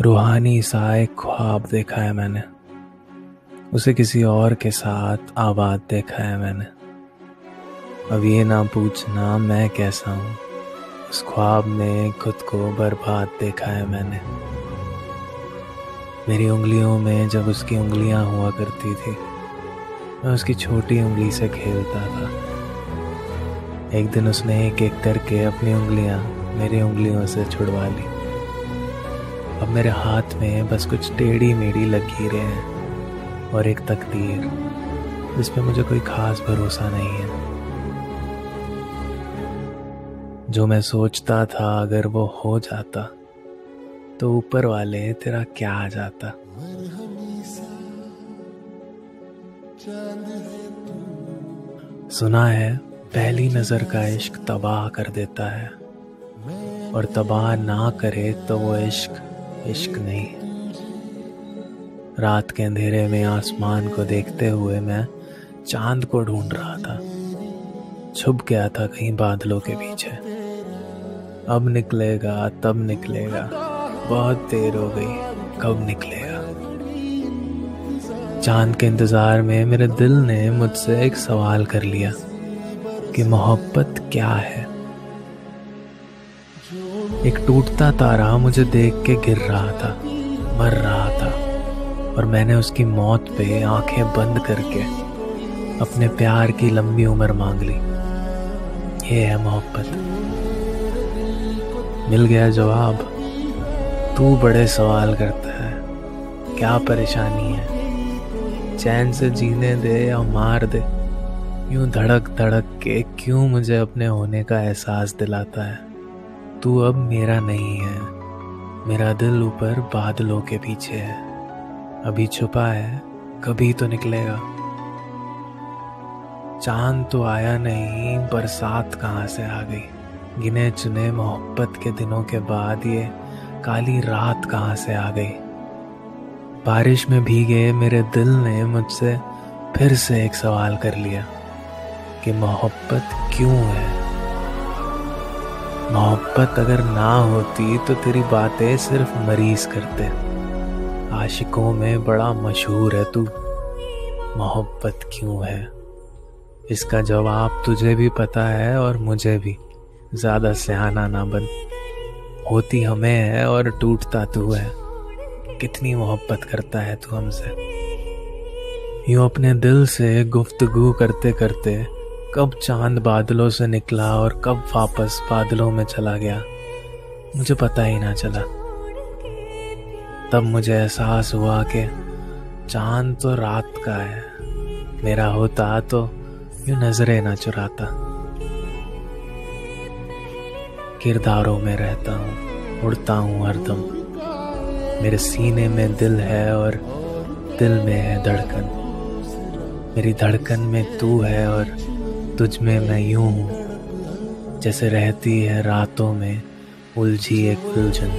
रूहानी सा एक ख्वाब देखा है मैंने। उसे किसी और के साथ आबाद देखा है मैंने। अब ये ना पूछना मैं कैसा हूँ। उस ख्वाब में खुद को बर्बाद देखा है मैंने। मेरी उंगलियों में जब उसकी उंगलियाँ हुआ करती थी, मैं उसकी छोटी उंगली से खेलता था। एक दिन उसने एक एक करके अपनी उंगलियाँ मेरी उंगलियों से छुड़वा ली। अब मेरे हाथ में बस कुछ टेढ़ी मेढ़ी लकीरें हैं और एक तकदीर, जिसमें मुझे कोई खास भरोसा नहीं है। जो मैं सोचता था अगर वो हो जाता तो ऊपर वाले तेरा क्या आ जाता? सुना है, पहली नज़र का इश्क तबाह कर देता है, और तबाह ना करे तो वो इश्क इश्क नहीं। रात के अंधेरे में आसमान को देखते हुए मैं चाँद को ढूंढ रहा था। छुप गया था कहीं बादलों के पीछे। अब निकलेगा, तब निकलेगा। बहुत देर हो गई, कब निकलेगा? चाँद के इंतज़ार में मेरे दिल ने मुझसे एक सवाल कर लिया कि मोहब्बत क्या है? एक टूटता तारा मुझे देख के गिर रहा था, मर रहा था, और मैंने उसकी मौत पे आँखें बंद करके अपने प्यार की लंबी उम्र मांग ली। ये है मोहब्बत। मिल गया जवाब, तू बड़े सवाल करता है, क्या परेशानी है? चैन से जीने दे या मार दे, यूँ धड़क धड़क के क्यों मुझे अपने होने का एहसास दिलाता है? तू अब मेरा नहीं है। मेरा दिल ऊपर बादलों के पीछे है। अभी छुपा है, कभी तो निकलेगा। चाँद तो आया नहीं, बरसात कहाँ से आ गई? गिने चुने मोहब्बत के दिनों के बाद ये काली रात कहाँ से आ गई? बारिश में भीगे मेरे दिल ने मुझसे फिर से एक सवाल कर लिया कि मोहब्बत क्यों है? मोहब्बत अगर ना होती तो तेरी बातें सिर्फ़ मरीज़ करते। आशिकों में बड़ा मशहूर है तू। मोहब्बत क्यों है? इसका जवाब तुझे भी पता है और मुझे भी। ज़्यादा सहाना ना बन। होती हमें है और टूटता तू है। कितनी मोहब्बत करता है तू हमसे। यूँ अपने दिल से गुफ्तगु करते करते कब चाँद बादलों से निकला और कब वापस बादलों में चला गया? मुझे पता ही ना चला। तब मुझे एहसास हुआ कि चाँद तो रात का है। मेरा होता तो यूँ नज़रें ना चुराता। किरदारों में रहता हूँ, उड़ता हूँ हरदम मेरे सीने में दिल है और दिल में है धड़कन। मेरी धड़कन में तू है और तुझ में मैं यूँ हूँ जैसे रहती है रातों में उलझी एक उलझन